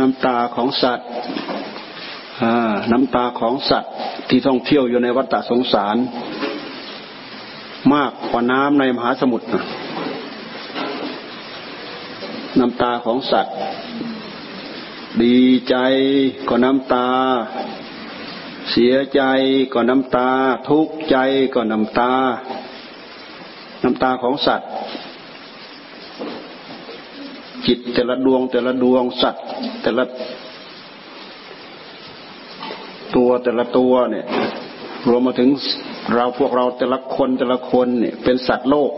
น้ำตาของสัตว์น้ำตาของสัตว์ที่ท่องเที่ยวอยู่ในวัฏสงสาร มากกว่าน้ำในมหาสมุทรน้ำตาของสัตว์ ดีใจก็น้ำตา เสียใจก็น้ำตา ทุกข์ใจก็น้ำตา น้ำตาของสัตว์ จิตแต่ละดวง แต่ละดวงสัตว์ แต่ละตัวแต่ละตัวเนี่ย รวมมาถึงเราพวกเราแต่ละคนแต่ละคนเนี่ยเป็นสัตว์โลก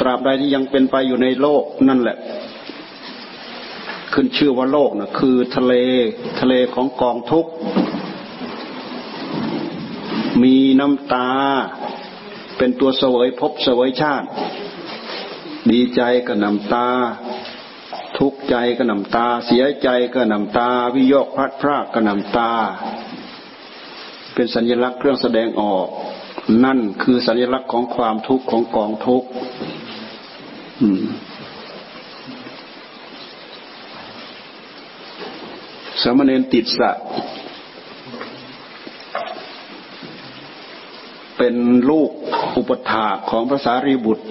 ตราบใดที่ยังเป็นไปอยู่ในโลกนั่นแหละ ขึ้นชื่อว่าโลกนะคือทะเลทะเลของกองทุกข์มีน้ำตา เป็นตัวเสวยพบเสวยชาติ ดีใจก็นำตา ทุกข์ใจก็นำตา เสียใจก็นำตา วิโยคพลัดพรากก็นำตา เป็นสัญลักษณ์เครื่องแสดงออก นั่นคือสัญลักษณ์ของความทุกข์ของกองทุกข์สมณเณรติดสะ เป็นลูก ปถาของภาษารีบุตร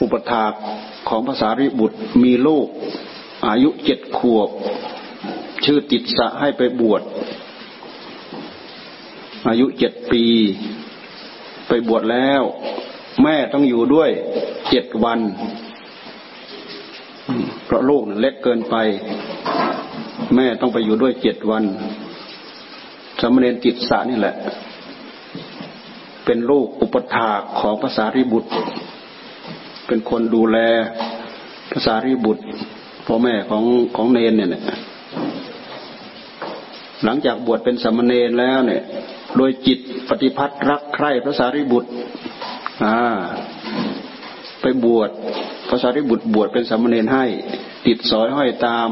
อุปถาของภาษารีบุตรมีลูก อายุเจ็ดขวบ ชื่อติดสะให้ไปบวช อายุเจ็ดปี ไปบวชแล้ว แม่ต้องอยู่ด้วยเจ็ดวัน เพราะลูกเล็กเกินไป แม่ต้องไปอยู่ด้วยเจ็ดวันสมณเณรจิตสานี่แหละ เป็นลูกอุปถาของภาษาริบุตร เป็นคนดูแลภาษาริบุตรพ่อแม่ของของเนนเนี่ยหลังจากบวชเป็นสมณเณรแล้วเนี่ย โดยจิตปฏิพัทธ์รักใคร่ภาษาริบุตรไปบวชพระสารีบุตร บวชเป็นสามเณรให้ ติดสอยห้อยตาม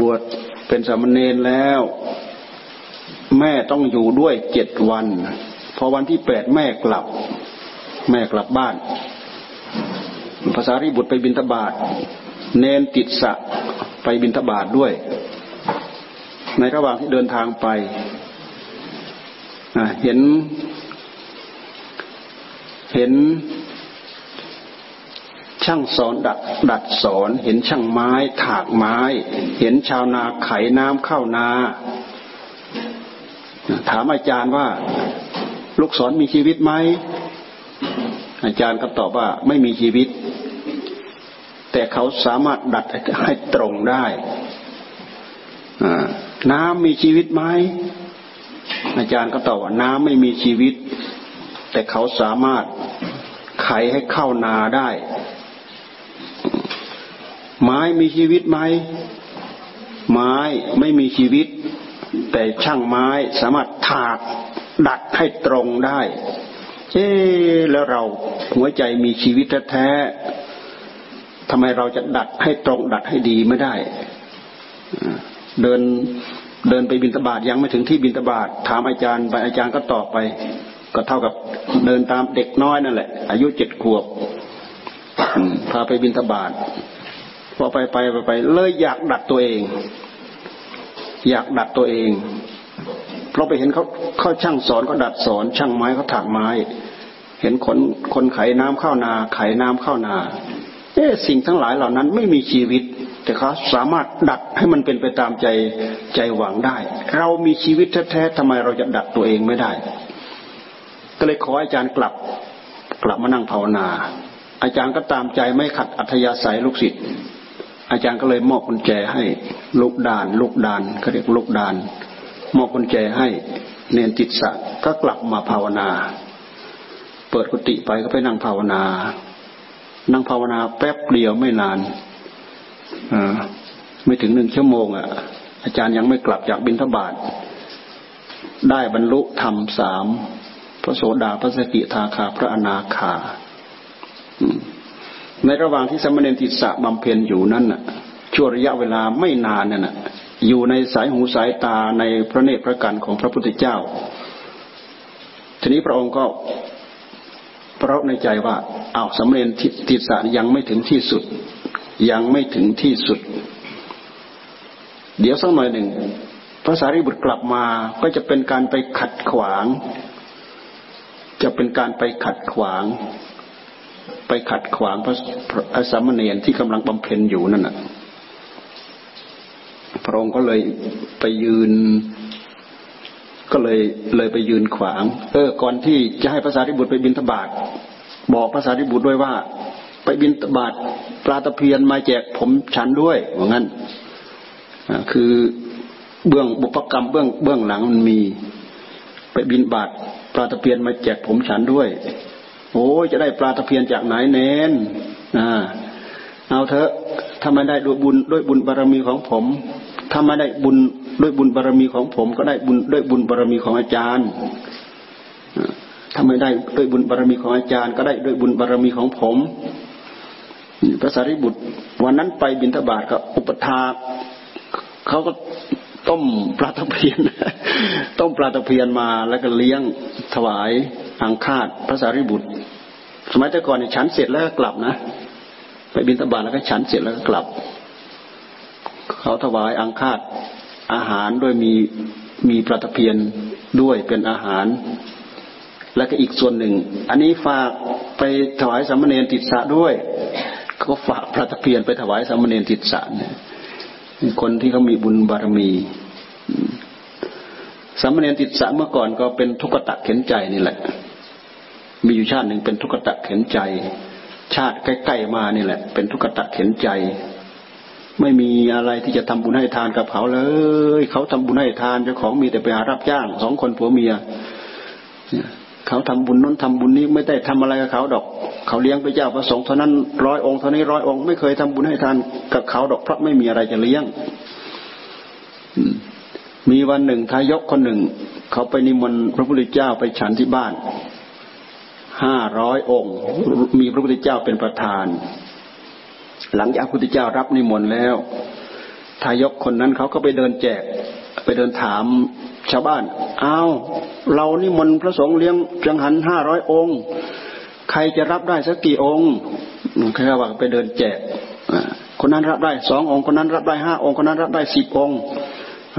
บวชเป็นสามเณรแล้ว แม่ต้องอยู่ด้วยเจ็ดวัน พอวันที่แปดแม่กลับ แม่กลับบ้าน ภาษารีบุตรไปบินทบาทเนนติดสะไปบินทบาทด้วย ในระหว่างที่เดินทางไปเห็น เห็นช่างสอนดัดดัดสอนเห็นช่างไม้ถากไม้ เห็นชาวนาไขน้ำเข้านา ถามอาจารย์ว่า ลูกศรมีชีวิตไหมอาจารย์ก็ตอบว่าไม่มีชีวิต แต่เขาสามารถดัดให้ตรงได้น้ำมีชีวิตไหมอาจารย์ก็ตอบว่าน้ำไม่มีชีวิต แต่เขาสามารถไขให้เข้านาได้ ไม้มีชีวิตไหมไม้ไม่มีชีวิต แต่ช่างไม้สามารถถาก ดัดให้ตรงได้ เอ๊แล้วเราหัวใจมีชีวิตแท้ทำไมเราจะดัดให้ตรง ดัดให้ดีไม่ได้ เดินเดินไปบินตบาทยังไม่ถึงที่บินตบาทถามอาจารย์ไปอาจารย์ก็ตอบไป ก็เท่ากับเดินตามเด็กน้อยนั่นแหละ อายุเจ็ดขวบพาไปบินทบาทพอไปไปไปไปเลยอยากดัดตัวเอง อยากดัดตัวเอง เราไปเห็นเขาเขาช่างสอนเขาดัดสอน ช่างไม้เขาถากไม้ เห็นคนคนไขน้ำเข้านา ไขน้ำเข้านาเอ๊สิ่งทั้งหลายเหล่านั้นไม่มีชีวิต แต่เขาสามารถดัดให้มันเป็นไปตามใจใจหวังได้ เรามีชีวิตแท้ๆทำไมเราจะดัดตัวเองไม่ได้ ก็เลยขออาจารย์กลับกลับมานั่งภาวนา อาจารย์ก็ตามใจไม่ขัดอัธยาศัยลูกศิษย์อาจารย์ก็เลยมอบกุญแจให้ลูกดาน ลูกดานเขาเรียกลูกดาน มอบกุญแจให้เนียนจิตสะก็กลับมาภาวนา เปิดกุฏิไปก็ไปนั่งภาวนา นั่งภาวนาแป๊บเดียวไม่นานอไม่ถึงหนึ่งชั่วโมงอะ อาจารย์ยังไม่กลับจากบิณฑบาตได้บรรลุธรรมสามพระโสดาพระสกิทาคาพระอนาคาในระหว่างที่สมณเณรติสะบำเพ็ญอยู่นั้นน่ะ ช่วงระยะเวลาไม่นานนั่นน่ะ อยู่ในสายหูสายตาในพระเนตรพระกันของพระพุทธเจ้า ทีนี้พระองค์ก็เพราะในใจว่าอ้าวสำเร็จทิศะยังไม่ถึงที่สุด ยังไม่ถึงที่สุด เดี๋ยวสักหน่อยหนึ่งพระสารีบุตรกลับมาก็จะเป็นการไปขัดขวาง จะเป็นการไปขัดขวาง ไปขัดขวางพระพระสามเณรที่กำลังบำเพ็ญอยู่นั่นน่ะ ระองค์ก็เลยไปยืน ก็เลยเลยไปยืนขวาง เออ ก่อนที่จะให้ภาษาริบุตรไปบินทบาทบอกภาษาริบุตรด้วยว่า ไปบินทบาทปลาตะเพียนมาแจกผมฉันด้วยว่างั้นคือเบื้องบุพกรรมเบื้องเบื้องหลังมันมี ไปบินบาทปลาตะเพียนมาแจกผมฉันด้วย โอ้จะได้ปลาตะเพียนจากไหนเน้นอ่าเอาเถอะถ้าไมได้ด้วยบุญด้วยบุญบารมีของผม ถ้าไม่ได้บุญด้วยบุญบารมีของผม ก็ได้บุญด้วยบุญบารมีของอาจารย์ถ้าไม่ได้ด้วยบุญบารมีของอาจารย์ ก็ได้ด้วยบุญบารมีของผมพระสารีบุตร วันนั้นไปบิณฑบาตกับอุปถาเขาก็ต้มปลาตะเพียน ต้มปลาตะเพียนมาแล้วก็เลี้ยงถวายอังคาดพระสารีบุตร สมัยแต่ก่อนเนี่ยฉันเสร็จแล้วก็กลับนะ ไปบิณฑบาตแล้วก็ฉันเสร็จแล้วก็กลับ เขาถวายอังคาดอาหารด้วยมีมีปลาตะเพียนด้วยเป็นอาหาร แล้วก็อีกส่วนหนึ่ง อันนี้ฝากไปถวายสามเณรติดสะด้วยเขาฝากปลาตะเพียนไปถวายสามเณรติดสะเนี่ยคนที่เขามีบุญบารมีสามเณรติดสะเมื่อก่อนก็เป็นทุกขตะเข็นใจนี่แหละ มีอยู่ชาติหนึ่งเป็นทุกขตะเข็นใจ ชาติใกล้ๆมานี่แหละ เป็นทุกขตะเข็นใจ ไม่มีอะไรที่จะทำบุญให้ทานกับเขาเลย เขาทำบุญให้ทานเจ้าของมีแต่ไปหารับจ้างสองคนผัวเมียเขาทำบุญนั้นทำบุญนี้ไม่ได้ทำอะไรกับเขาดอก เขาเลี้ยงพระเจ้าพระสงฆ์เท่านั้นร้อยองค์เท่านี้ร้อยองค์ไม่เคยทำบุญให้ทานกับเขาดอกเพราะไม่มีอะไรจะเลี้ยงมีวันหนึ่งทายกคนหนึ่ง เขาไปนิมนต์พระพุทธเจ้าไปฉันที่บ้านห้าร้อยองค์ มีพระพุทธเจ้าเป็นประธาน หลังจากพุทธเจ้ารับนิมนต์แล้วทายกคนนั้นเขาก็ไปเดินแจกไปเดินถามชาวบ้าน อ้าว เรานิมนต์พระสงฆ์เลี้ยงจังหันห้าร้อยองค์ ใครจะรับได้สักกี่องค์แค่ว่าไปเดินแจกคนนั้นรับได้สององค์ คนนั้นรับได้ห้าองค์ คนนั้นรับได้สิบองค์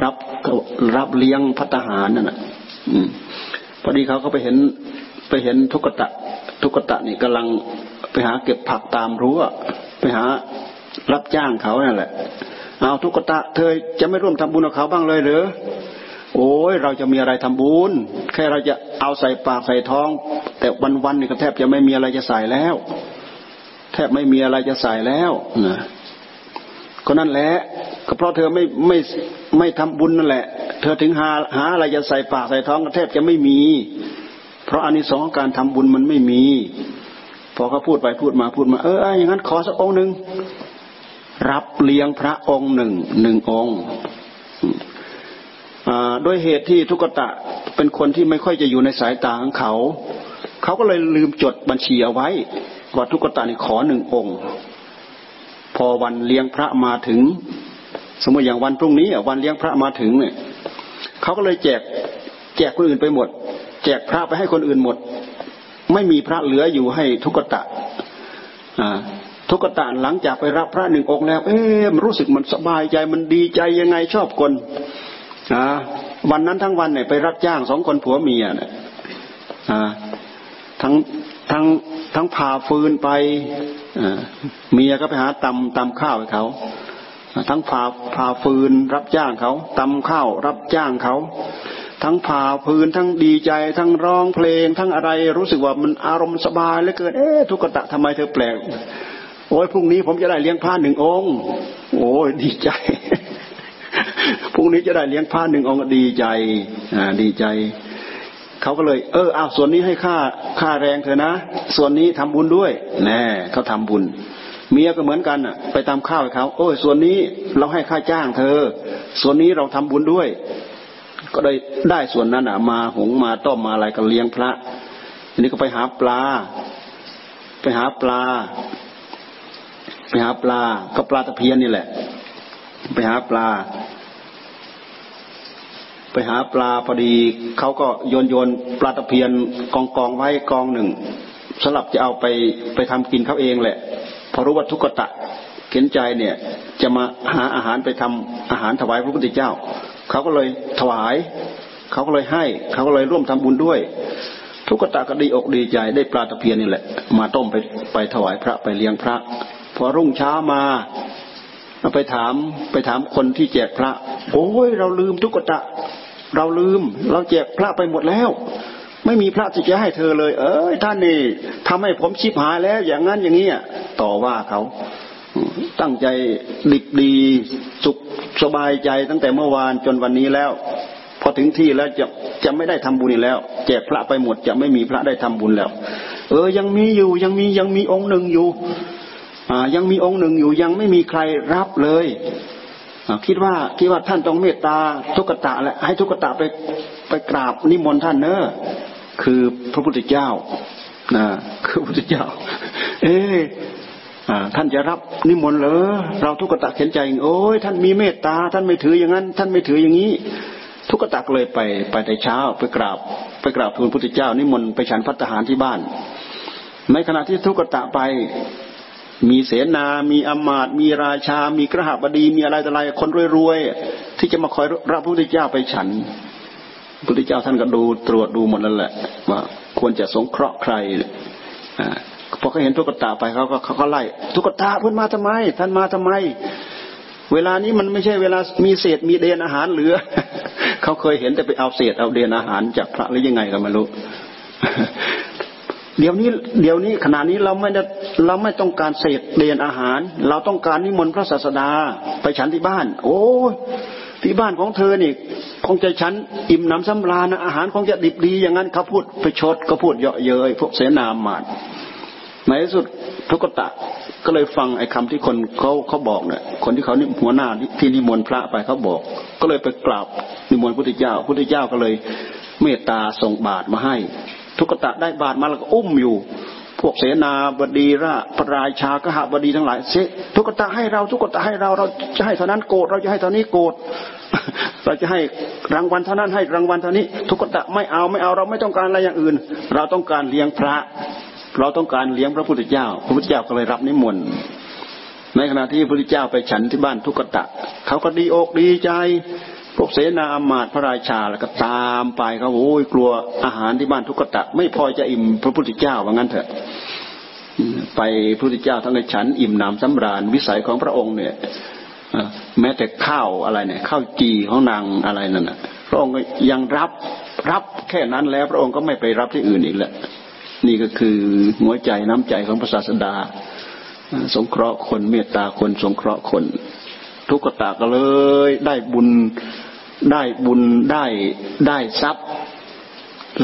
รับรับเลี้ยงพัตหารนั่นแหละพอดีเขาก็ไปเห็นไปเห็นทุกตะ ทุกตะนี่กำลังไปหาเก็บผักตามรั้ว ไปหารับจ้างเขานั่นแหละ เอาทุกตะ เธอจะไม่ร่วมทำบุญกับเขาบ้างเลยหรือโอ้ยเราจะมีอะไรทำบุญแค่เราจะเอาใส่ปากใส่ท้อง แต่วันวันนี่ก็แทบจะไม่มีอะไรจะใส่แล้ว แทบไม่มีอะไรจะใส่แล้วนะก็นั่นแหละก็เพราะเธอไม่ไม่ไม่ทำบุญนั่นแหละ เธอถึงหาหาอะไรจะใส่ปากใส่ท้องก็แทบจะไม่มี เพราะอันนี้สองการทำบุญมันไม่มี พอเขาพูดไปพูดมาพูดมา เอออย่างนั้นขอสักองค์หนึ่งรับเลี้ยงพระองค์หนึ่งหนึ่งองค์ด้วยเหตุที่ทุกตะเป็นคนที่ไม่ค่อยจะอยู่ในสายตาของเขา เขาก็เลยลืมจดบัญชีเอาไว้ว่าทุกตะนี่ขอหนึ่งองค์ พอวันเลี้ยงพระมาถึง สมมติอย่างวันพรุ่งนี้วันเลี้ยงพระมาถึงเนี่ยเขาก็เลยแจก แจกคนอื่นไปหมด แจกพระไปให้คนอื่นหมด ไม่มีพระเหลืออยู่ให้ทุกตะทุกตะหลังจากไปรับพระหนึ่งองค์แล้ว เอ๊ะมันรู้สึกมันสบายใจมันดีใจยังไงชอบคนวันนั้นทั้งวันเนี่ยไปรับจ้างสองคนผัวเมียเนี่ยทั้งทั้งทั้งพาฟืนไปเมียก็ไปหาตำตำข้าวให้เขาทั้งพาพาฟืนรับจ้างเขาตำข้าวรับจ้างเขา ทั้งผ่าพื้นทั้งดีใจ ทั้งร้องเพลง ทั้งอะไรรู้สึกว่ามันอารมณ์สบายเหลือเกินเอ๊ะทุกตะทำไมเธอแปลกโอ้ยพรุ่งนี้ผมจะได้เลี้ยงพระหนึ่งองค์โอ้ยดีใจพรุ่งนี้จะได้เลี้ยงพระหนึ่งองค์ดีใจอ่าดีใจเขาก็เลย เออเอาส่วนนี้ให้ค่าค่าแรงเธอนะ ส่วนนี้ทำบุญด้วยแน่เขาทำบุญเมียก็เหมือนกันอะ ไปตามข้าวให้เขาโอ้ยส่วนนี้เราให้ค่าจ้างเธอ ส่วนนี้เราทำบุญด้วย ก็ได้ได้ส่วนนั้นอะมาหงมาต้มมาอะไรก็เลี้ยงพระทีนี้ก็ไปหาปลา ไปหาปลา ไปหาปลา ก็ปลาตะเพียนนี่แหละ ไปหาปลา ไปหาปลาพอดีเขาก็โยนโยนปลาตะเพียนกองกองไว้กองหนึ่งสลับจะเอาไปไปทำกินเขาเองแหละ พอรู้ว่าทุกขตะเข็นใจเนี่ย จะมาหาอาหารไปทำอาหารถวายพระพุทธเจ้า เขาก็เลยถวาย เขาก็เลยให้ เขาก็เลยร่วมทำบุญด้วย ทุกตะก็ดีอกดีใจได้ปลาตะเพียนนี่แหละ มาต้มไปไปถวายพระไปเลี้ยงพระ พอรุ่งเช้ามาไปถามไปถามคนที่แจกพระ โอ้ยเราลืมทุกตะ เราลืม เราแจกพระไปหมดแล้ว ไม่มีพระที่จะให้เธอเลย เอ้ยท่านนี่ทำให้ผมชิบหายแล้ว อย่างนั้นอย่างนี้ต่อว่าเขา ตั้งใจดิบดีสุขสบายใจตั้งแต่เมื่อวานจนวันนี้แล้ว พอถึงที่แล้วจะจะไม่ได้ทำบุญแล้ว แจกพระไปหมดจะไม่มีพระได้ทำบุญแล้ว เออยังมีอยู่ยังมียังมีองค์หนึ่งอยู่อ่ายังมีองค์หนึ่งอยู่ยังไม่มีใครรับเลยคิดว่าคิดว่าท่านต้องเมตตาทุกตะแหละให้ทุกตะไปไปกราบนิมนต์ท่านเนอะคือพระพุทธเจ้านะคือพระพุทธเจ้า เอ๊ ท่านจะรับนิมนต์เหรอเราทุกตะเข็นใจโอ้ยท่านมีเมตตา ท่านไม่ถืออย่างนั้น ท่านไม่ถืออย่างนี้ ทุกตักเลยไปไปในเช้าไปกราบ ไปกราบทูลพระพุทธเจ้า นิมนต์ไปฉันพัฒหารที่บ้าน ในขณะที่ทุกตะไปมีเสนา มีอมาตมีราชา มีกระหับดี มีอะไรต่ออะไร คนรวยๆ ที่จะมาคอยรับพระพุทธเจ้าไปฉัน พระพุทธเจ้าท่านก็ดูตรวจดูหมดนั่นแหละ ว่าควรจะสงเคราะห์ใครอ่า พอเขาเห็นทุกตาไปเขาก็เขาก็ไล่ทุกตาเพื่อนมาทำไม ท่านมาทำไม เวลานี้มันไม่ใช่เวลามีเศษมีเดนอาหารเหลือเขาเคยเห็นแต่ไปเอาเศษเอาเดนอาหารจากพระหรือยังไงก็ไม่รู้เดี๋ยวนี้เดี๋ยวนี้ขณะนี้เราไม่ได้เราไม่ต้องการเศษเดนอาหาร เราต้องการนิมนต์พระศาสดาไปฉันที่บ้าน โอ้ที่บ้านของเธอนี่คงจะฉันอิ่มน้ำสำราญอาหารคงจะดิบดีอย่างนั้นเขาพูดไปชดก็พูดเยาะเย้ยพวกเสนาหมาด ในที่สุดทุกตะก็เลยฟังไอ้คาที่คนเขาเขาบอกเนี่ยคนที่เขานี่หัวหน้าที่นิมนต์พระไปเขาบอก ก็เลยไปกราบนิมนต์พุทธเจ้าพุทธเจ้าก็เลยเมตตาส่งบาตรมาให้ ทุกตะได้บาตรมาแล้วก็อุ้มอยู่ พวกเสนาบดีราพระราชากหบดีทั้งหลายเสทุกตะให้เราทุกตะให้เราเราจะให้เท่านั้นโกรธเราจะให้เท่านี้โกรธเราจะให้รางวัลเท่านั้นให้รางวัลเท่านี้ ทุกตะไม่เอาไม่เอาเราไม่ต้องการอะไรอย่างอื่น เราต้องการเลี้ยงพระ เราต้องการเลี้ยงพระพุทธเจ้า พระพุทธเจ้าก็เลยรับนิมนต์ในขณะที่พระพุทธเจ้าไปฉันที่บ้านทุกตะ เขาก็ดีอกดีใจ พวกเสนาอามาตพระราชาแล้วก็ตามไปเขาโอ้ยกลัวอาหารที่บ้านทุกตะ ไม่พอจะอิ่มพระพุทธเจ้าว่างั้นเถอะ ไปพระพุทธเจ้าทั้งในฉันอิ่มหนำสำราญวิสัยของพระองค์เนี่ยแม้แต่ข้าวอะไรเนี่ยข้าวจีของนางอะไรนั่นนะพระองค์ยังรับรับแค่นั้นแล้วพระองค์ก็ไม่ไปรับที่อื่นอีกแล้ว นี่ก็คือหัวใจน้ำใจของพระศาสดา สงเคราะห์คนเมตตาคนสงเคราะห์คน ทุกตาก็เลย ได้บุญได้บุญได้ได้ทรัพย์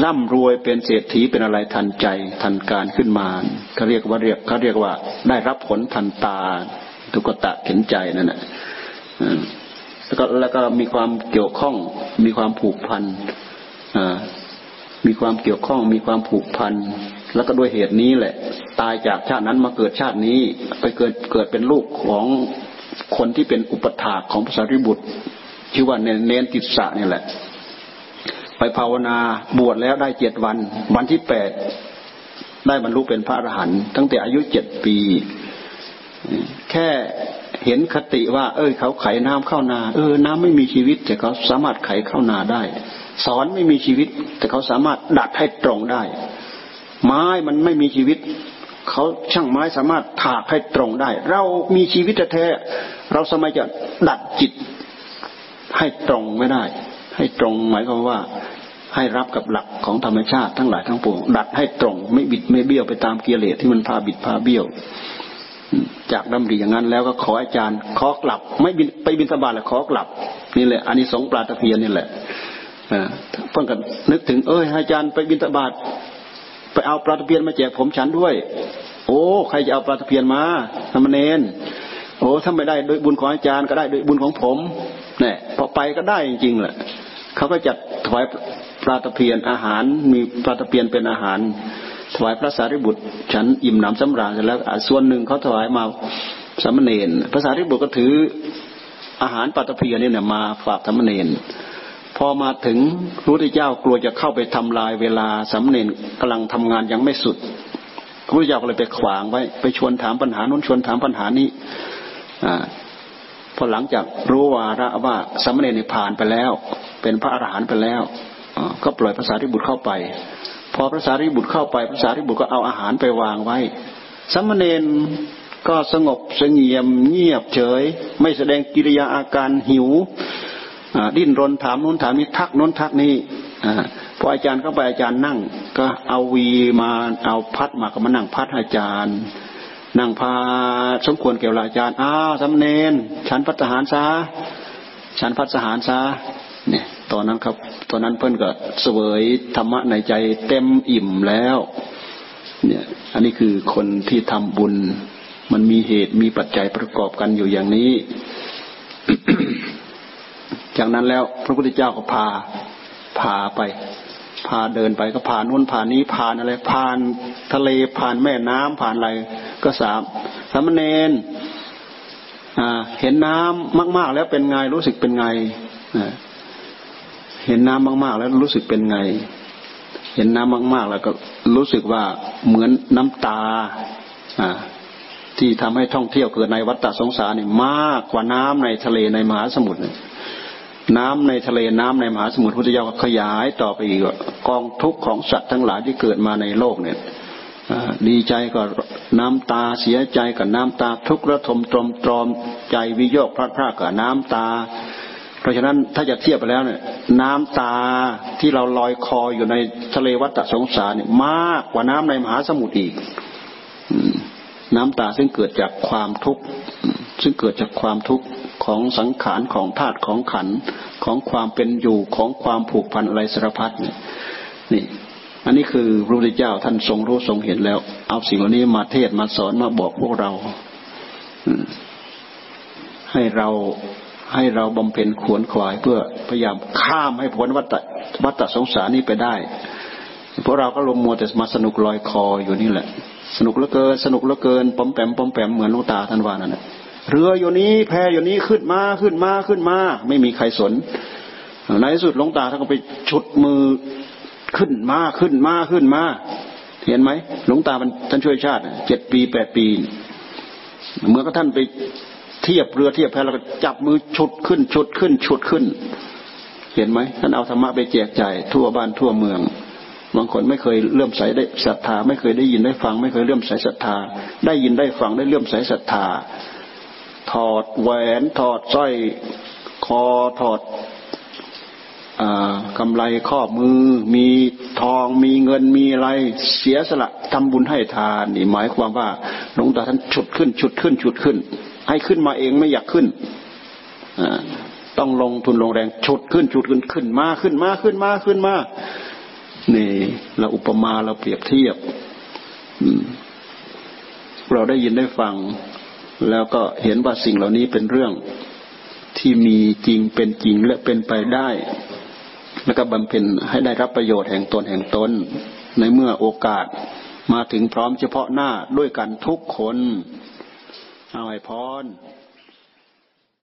ร่ำรวยเป็นเศรษฐีเป็นอะไรทันใจทันการขึ้นมาเขาเรียกว่าเรียกเขาเรียกว่า ได้รับผลทันตา ทุกตะเห็นใจนั่นแหละแล้วก็แล้วก็มีความเกี่ยวข้องมีความผูกพัน มีความเกี่ยวข้องมีความผูกพัน แล้วก็ด้วยเหตุนี้แหละ ตายจากชาตินั้นมาเกิดชาตินี้ ไปเกิดเกิดเป็นลูกของคนที่เป็นอุปถากของพระสารีบุตร ชื่อว่าเนเนติสะนี่แหละ ไปภาวนาบวชแล้วได้เจ็ดวัน วันที่แปดได้บรรลุเป็นพระอรหันต์ตั้งแต่อายุเจ็ดปี แค่เห็นคติว่า เอ้ยเขาไขน้ำเข้านา เออ น้ำไม่มีชีวิตแต่เขาสามารถไขเข้านาได้ สอนไม่มีชีวิต แต่เขาสามารถดัดให้ตรงได้ ไม้มันไม่มีชีวิต เขาช่างไม้สามารถถากให้ตรงได้ เรามีชีวิตแท้เราสมัยจะดัดจิต ให้ตรงไม่ได้ ให้ตรงหมายความว่าให้รับกับหลักของธรรมชาติทั้งหลายทั้งปวงดัดให้ตรงไม่บิดไม่เบี้ยวไปตามกิเลสที่มันพาบิดพาเบี้ยว จากดำริอย่างนั้นแล้วก็ขออาจารย์ขอกลับ ไม่บินไปบินสบายแล้วขอกลับ นี่แหละอันนี้สงปลาตะเพียนนี่แหละ เพิ่งกันนึกถึง เอ้ยอาจารย์ไปบินตบาทไปเอาปลาตะเพียนมาแจกผมฉันด้วย โอ้ใครจะเอาปลาตะเพียนมาทำมเนนโอ้ถ้าไม่ได้โดยบุญของอาจารย์ก็ได้โดยบุญของผมเนี่ยพอไปก็ได้จริงๆแหละเขาก็จัดถวายปลาตะเพียนอาหาร มีปลาตะเพียนเป็นอาหารถวายพระสารีบุตรฉันอิ่มหนำสำราญเสร็จแล้วส่วนหนึ่งเขาถวายมาสามเณรพระสารีบุตรก็ถืออาหารปลาตะเพียนเนี่ยมาฝากสามเณร พอมาถึงพระพุทธเจ้ากลัวจะเข้าไปทำลายเวลาสำเนนกำลังทำงานยังไม่สุดพระพุทธเจ้าก็เลยไปขวางไว้ ไปชวนถามปัญหานู้นชวนถามปัญหานี้อพอหลังจากรู้วาระว่าสมณเณรผ่านไปแล้ว เป็นพระอรหันต์ไปแล้วก็ปล่อยภาษาริบุตรเข้าไป พอภาษาริบุตรเข้าไปภาษาริบุตรก็เอาอาหารไปวางไว้สมณเณรก็สงบสงเงียมเงียบเฉย ไม่แสดงกิริยาอาการหิว ดิ้นรนถามนู้นถามนี้ทักนู้นทักนี้พออาจารย์เข้าไปอาจารย์นั่ง ก็เอาวีมาเอาพัดมาก็มานั่งพัดอาจารย์นั่งพาสมควรเกี่ยวกับอาจารย์อ้าวสำเนนฉันพัฒหารซาฉันพัฒหารซาเนี่ยตอนนั้นครับตอนนั้นเพื่อนก็เสวยธรรมะในใจเต็มอิ่มแล้วเนี่ยอันนี้คือคนที่ทำบุญ มันมีเหตุมีปัจจัยประกอบกันอยู่อย่างนี้ จากนั้นแล้วพระพุทธเจ้าก็พาพาไป พาเดินไปก็ผ่านนู้นผ่านนี้ผ่านอะไร ผ่านทะเลผ่านแม่น้ำผ่านอะไรก็สามสามเณรเห็นน้ำมาก ๆ แล้วเป็นไงรู้สึกเป็นไงเห็นน้ำมาก ๆ แล้วรู้สึกเป็นไง เห็นน้ำมาก ๆ แล้วก็รู้สึกว่าเหมือนน้ำตาอ่าที่ทำให้ท่องเที่ยวเกิดในวัฏฏสงสารนี่มากกว่าน้ำในทะเลในมหาสมุทร น้ำในทะเลน้ำในมหาสมุทรพุทธเจ้าขยายต่อไปอีกกองทุกข์ของสัตว์ทั้งหลายที่เกิดมาในโลกเนี่ยดีใจก็น้ำตาเสียใจกับน้ำตาทุกข์ระทมตรมตรอมใจวิโยคพลาดพลาดกับน้ำตา เพราะฉะนั้นถ้าจะเทียบไปแล้วเนี่ย น้ำตาที่เราลอยคออยู่ในทะเลวัฏสงสารเนี่ยมากกว่าน้ำในมหาสมุทรอีกน้ำตาซึ่งเกิดจากความทุกข์ซึ่งเกิดจากความทุกข์ ของสังขารของธาตุของขันของความเป็นอยู่ของความผูกพันอะไรสารพัดเนี่ยนี่ อันนี้คือพระพุทธเจ้าท่านทรงรู้ทรงเห็นแล้ว เอาสิ่งเหล่านี้มาเทศมาสอนมาบอกพวกเราให้เราให้เราบำเพ็ญขวนขวายเพื่อพยายามข้ามให้พ้นวัฏวัฏสงสารนี้ไปได้พวกเราก็ลงมัวแต่มาสนุกลอยคออยู่นี่แหละ สนุกเหลือเกิน สนุกเหลือเกินปอมแปมปอมแปมเหมือนลูกตาท่านว่านั่นแหละ เรืออยู่นี้แพอยู่นี้ขึ้นมาขึ้นมาขึ้นมา ไม่มีใครสนในที่สุดหลวงตาท่านก็ไปชุดมือขึ้นมาขึ้นมาขึ้นมา เห็นไหมหลวงตาท่านช่วยชาติเจ็ดปีแปดปีเมื่อก็ท่านไปเทียบเรือเทียบแพแล้วก็จับมือชุดขึ้นชุดขึ้นชุดขึ้น เห็นไหมท่านเอาธรรมะไปแจกจ่ายทั่วบ้านทั่วเมืองบางคนไม่เคยเลื่อมใสได้ศรัทธา ไม่เคยได้ยินได้ฟัง ไม่เคยเลื่อมใสศรัทธา ได้ยินได้ฟังได้เลื่อมใสศรัทธา ถอดแหวนถอดสร้อยคอถอดอกำไรข้อมือ มีทองมีเงินมีอะไรเสียสละทำบุญให้ทานนี่หมายความว่าหลวงตาท่านฉุดขึ้นฉุดขึ้นฉุดขึ้น ให้ขึ้นมาเองไม่อยากขึ้นต้องลงทุนลงแรงฉุดขึ้นฉุดขึ้นขึ้นมาขึ้นมาขึ้นมาขึ้นมานี่เราอุปมาเราเปรียบเทียบเราได้ยินได้ฟัง แล้วก็เห็นว่าสิ่งเหล่านี้เป็นเรื่องที่มีจริงเป็นจริงและเป็นไปได้ แล้วก็บำเพ็ญให้ได้รับประโยชน์แห่งตนแห่งตน ในเมื่อโอกาสมาถึงพร้อมเฉพาะหน้าด้วยกันทุกคน เอาไว้พร